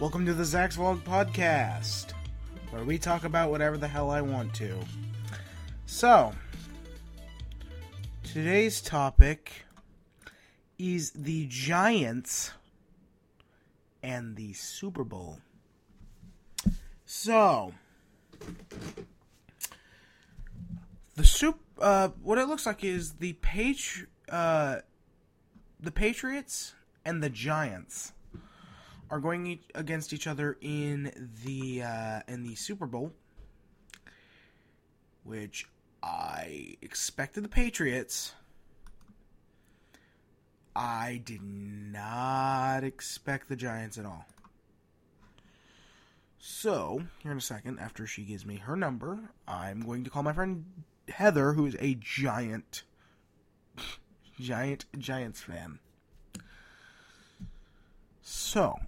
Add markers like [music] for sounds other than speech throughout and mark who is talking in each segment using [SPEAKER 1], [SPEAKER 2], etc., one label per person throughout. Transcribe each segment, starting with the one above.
[SPEAKER 1] Welcome to the Zach's Vlog Podcast, where we talk about whatever the hell I want to. So, today's topic is the Giants and the Super Bowl. So, the soup. Uh, what it looks like is the Patri- uh, the Patriots and the Giants are going e- against each other in the uh, in the Super Bowl, which I expected the Patriots. I did not expect the Giants at all. So, here in a second, after she gives me her number, I'm going to call my friend Heather, who is a giant, giant Giants fan. So,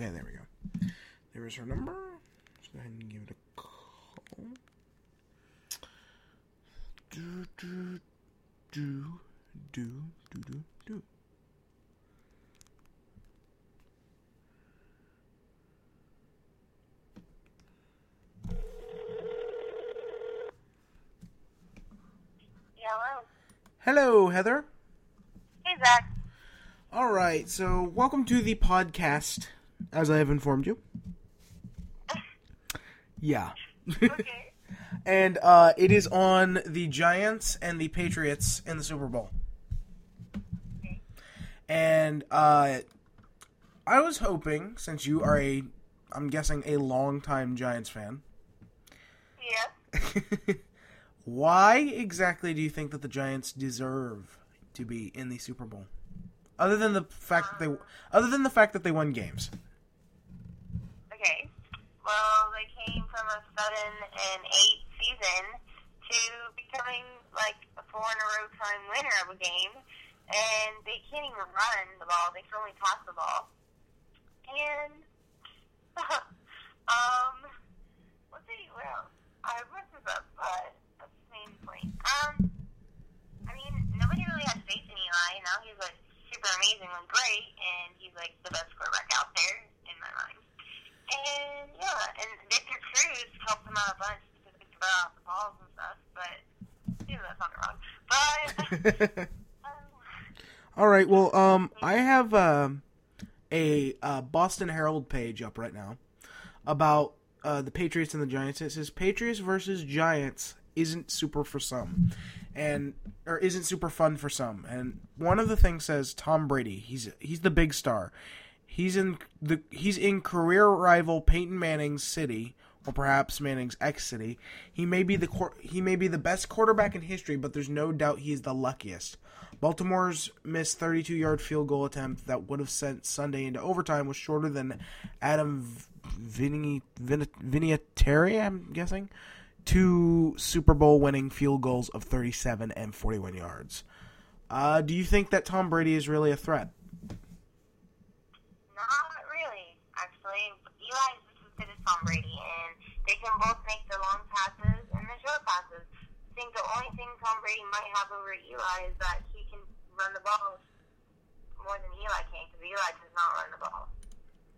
[SPEAKER 1] Okay, there we go. There is her number. Let's go ahead and give it a call. Do, do, do, do, do, do, do.
[SPEAKER 2] Hello.
[SPEAKER 1] Hello, Heather.
[SPEAKER 2] Hey, Zach.
[SPEAKER 1] All right, so welcome to the podcast, as I have informed you. Yeah.
[SPEAKER 2] Okay. [laughs]
[SPEAKER 1] and uh, it is on the Giants and the Patriots in the Super Bowl. And uh, I was hoping, since you are a, I'm guessing, a longtime Giants fan,
[SPEAKER 2] yes. [laughs]
[SPEAKER 1] why exactly do you think that the Giants deserve to be in the Super Bowl? Other than the fact that they, other than the fact that they won games.
[SPEAKER 2] Okay. Well, they came from a seven and eight season to becoming like a four in a row time winner of a game, and they can't even run the ball. They can only toss the ball. And [laughs] um, let's see what else. I looked this up, but that's the main point. Um, I mean, nobody really had faith in Eli. Now he's like super amazingly great, and he's like the best quarterback out there in my mind. And yeah, and Victor Cruz helped him out a bunch because he could throw out the balls and stuff. But yeah, that sounded wrong. But um, [laughs]
[SPEAKER 1] All right. Well, um, I have um a uh, Boston Herald page up right now about uh, the Patriots and the Giants. It says Patriots versus Giants isn't super for some, and or isn't super fun for some. And one of the things says Tom Brady. He's he's the big star. He's in the he's in career rival Peyton Manning's city, or perhaps Manning's ex city. He may be the he may be the best quarterback in history, but there's no doubt he's the luckiest. Baltimore's missed 32 yard field goal attempt that would have sent Sunday into overtime was shorter than Adam Vinatieri, I'm guessing, two Super Bowl winning field goals of 37 and 41 yards. Uh, do you think that Tom Brady is really a threat?
[SPEAKER 2] not really, actually. Eli's just as good as Tom Brady, and they can both make the long passes and the short passes. I think the only thing Tom Brady might have over Eli is that he can run the ball more than Eli can, because Eli does not run the ball.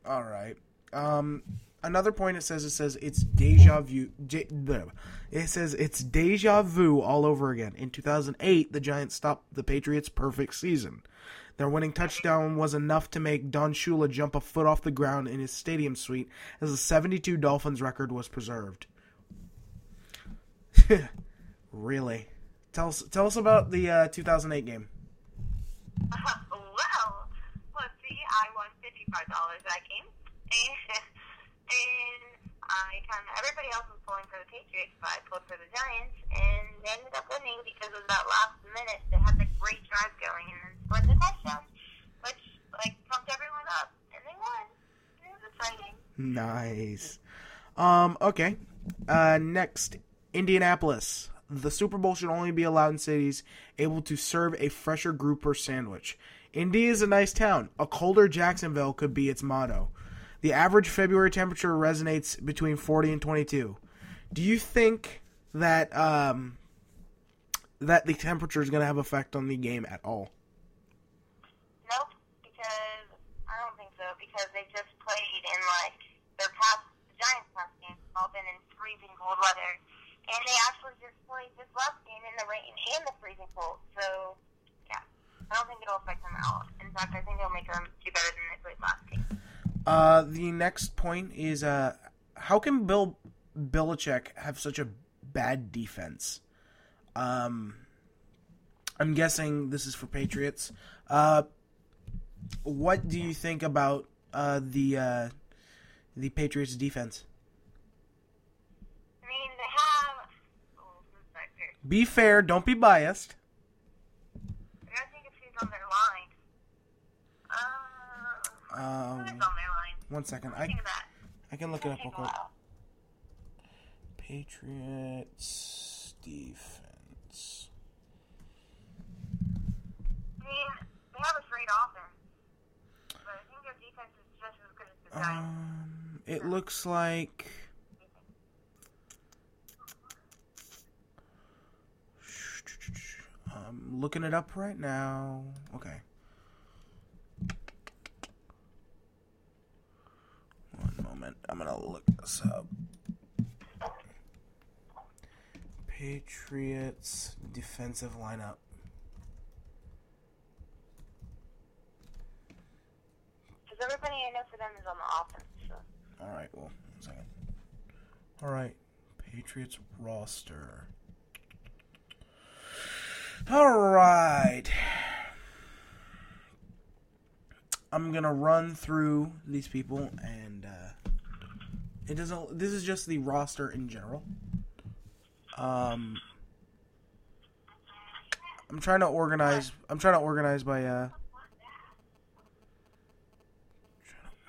[SPEAKER 1] All right. Um, another point it says it says it's deja vu. Bleh. it says it's deja vu all over again. In 2008, the Giants stopped the Patriots' perfect season. Their winning touchdown was enough to make Don Shula jump a foot off the ground in his stadium suite as the 72 Dolphins record was preserved. [laughs] really? Tell us tell us about the uh, 2008 game. [laughs]
[SPEAKER 2] well, let's see. I won fifty-five dollars that game, and, [laughs] and I kind of everybody else was pulling for the Patriots, but I pulled for the Giants, and they ended up winning because of that last minute. They had great drive going, and then scored the touchdown, which like pumped everyone up, and they won. It was exciting.
[SPEAKER 1] Nice. Um, okay. Uh, next, Indianapolis. The Super Bowl should only be allowed in cities able to serve a fresher grouper sandwich. Indy is a nice town. A colder Jacksonville could be its motto. The average February temperature resonates between 40 and 22. Do you think that um, that the temperature is going to have effect on the game at all?
[SPEAKER 2] Nope, because I don't think so. Because they just played in like their past the Giants past games all been in freezing cold weather, and they actually just played this last game in the rain and the freezing cold. So yeah, I don't think it'll affect them at all. In fact, I think it'll make them do better than they played last game.
[SPEAKER 1] Uh, the next point is uh, how can Bill Belichick have such a bad defense? Um, I'm guessing this is for Patriots. Uh, what do you think about uh, the uh, the Patriots defense?
[SPEAKER 2] I mean, they have. Oh?
[SPEAKER 1] Be fair, don't be biased.
[SPEAKER 2] I think if he's on their line. Uh,
[SPEAKER 1] Um,
[SPEAKER 2] on their line?
[SPEAKER 1] one second, I
[SPEAKER 2] Think of that.
[SPEAKER 1] I can look it up real quick. Patriots defense.
[SPEAKER 2] I mean, they have a great offense, but I think their defense is just as good as the Giants.
[SPEAKER 1] Um, it looks like. I'm looking it up right now. Okay. One moment. I'm gonna look this up. Patriots defensive lineup.
[SPEAKER 2] Because everybody I know for them is on the offense. So.
[SPEAKER 1] All right, well, one second. All right, Patriots roster. All right. I'm gonna run through these people, and uh, it doesn't. This is just the roster in general. Um, I'm trying to organize. I'm trying to organize by uh.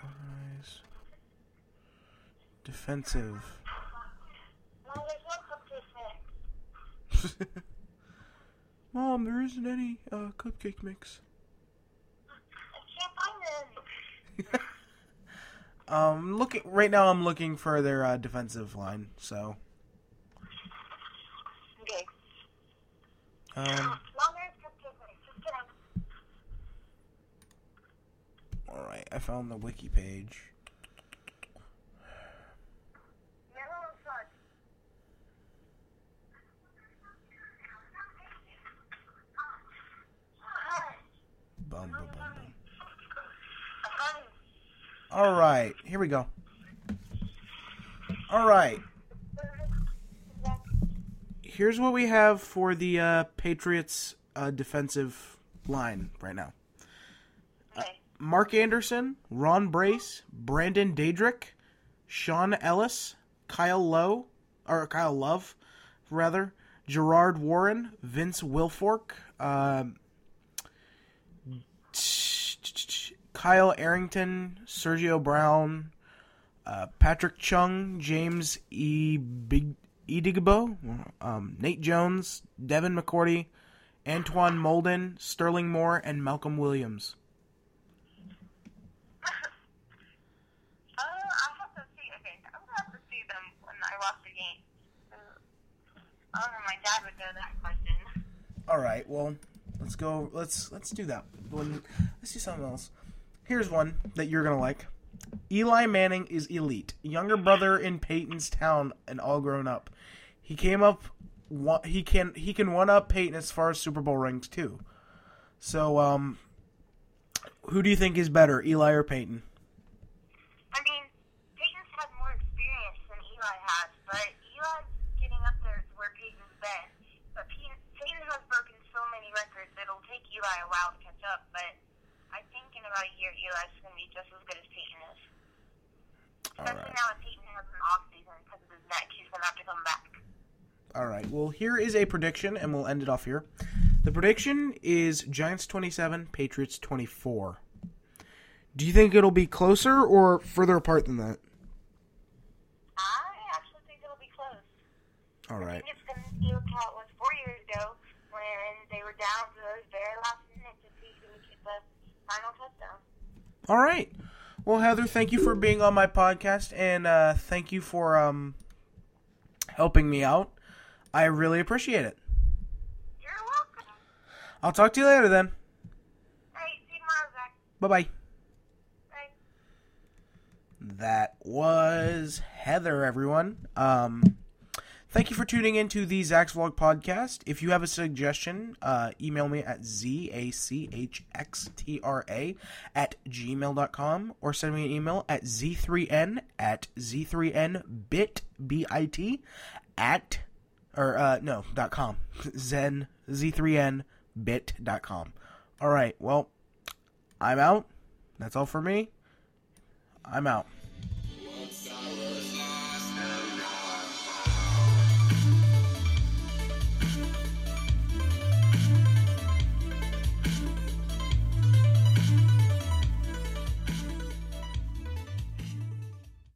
[SPEAKER 1] Organize defensive. [laughs] Mom, there isn't any uh, cupcake mix. [laughs] Um, looking right now, I'm looking for their uh, defensive line. So,
[SPEAKER 2] Okay.
[SPEAKER 1] Um,
[SPEAKER 2] No, there's cupcake mix. Just kidding.
[SPEAKER 1] all right, I found the wiki page. Bum, bum, bum. All right, here we go. All right, here's what we have for the uh, Patriots uh, defensive line right now.
[SPEAKER 2] Okay.
[SPEAKER 1] Mark Anderson, Ron Brace, Brandon Deaderick, Shaun Ellis, Kyle Lowe, or Kyle Love, rather, Gerard Warren, Vince Wilfork, um, Kyle Arrington, Sergio Brown, uh, Patrick Chung, James E. Big Edigbo, um, Nate Jones, Devin McCourty, Antwaun Molden, Sterling Moore, and Malcolm Williams. [laughs]
[SPEAKER 2] I have to see. Okay, I'm gonna have to see them when I watch the game. I don't know. My dad would know that question.
[SPEAKER 1] All right, well, let's go. Let's let's do that. Let's do something else. Here's one that you're gonna like. Eli Manning is elite. Younger brother in Peyton's town and all grown up. He came up. He can he can one up Peyton as far as Super Bowl rings too. So um, who do you think is better, Eli or Peyton?
[SPEAKER 2] I mean, Peyton's had more experience than Eli has, but Eli's getting up there where Peyton's been. But Peyton, has broken so many records, it'll take Eli a while to catch up. But about a year, Eli's going to be just as good as Peyton is. Especially
[SPEAKER 1] right.
[SPEAKER 2] now that Peyton has an off season because of his neck, he's going to have to come back.
[SPEAKER 1] All right. Well, here is a prediction, and we'll end it off here. The prediction is Giants 27, Patriots 24. Do you think it'll be closer or further apart than that?
[SPEAKER 2] I actually think it'll be close.
[SPEAKER 1] All
[SPEAKER 2] I think it's going to be how it was four years ago when they were down to the very last minute to see who the final touchdown.
[SPEAKER 1] All right. Well, Heather, thank you for being on my podcast, and uh, thank you for um, helping me out. I really appreciate it.
[SPEAKER 2] You're welcome.
[SPEAKER 1] I'll talk to you later then.
[SPEAKER 2] Hey, see you tomorrow, Zach.
[SPEAKER 1] Bye bye.
[SPEAKER 2] Bye.
[SPEAKER 1] That was Heather, everyone. Um, thank you for tuning in to the Zach's Vlog podcast. If you have a suggestion, uh, email me at z-a-c-h-x-t-r-a at gmail.com or send me an email at z3n at z3nbit, B-I-T, at, or, uh, no, dot com, zen, z3n, bit dot com. All right, well, I'm out. That's all for me. I'm out.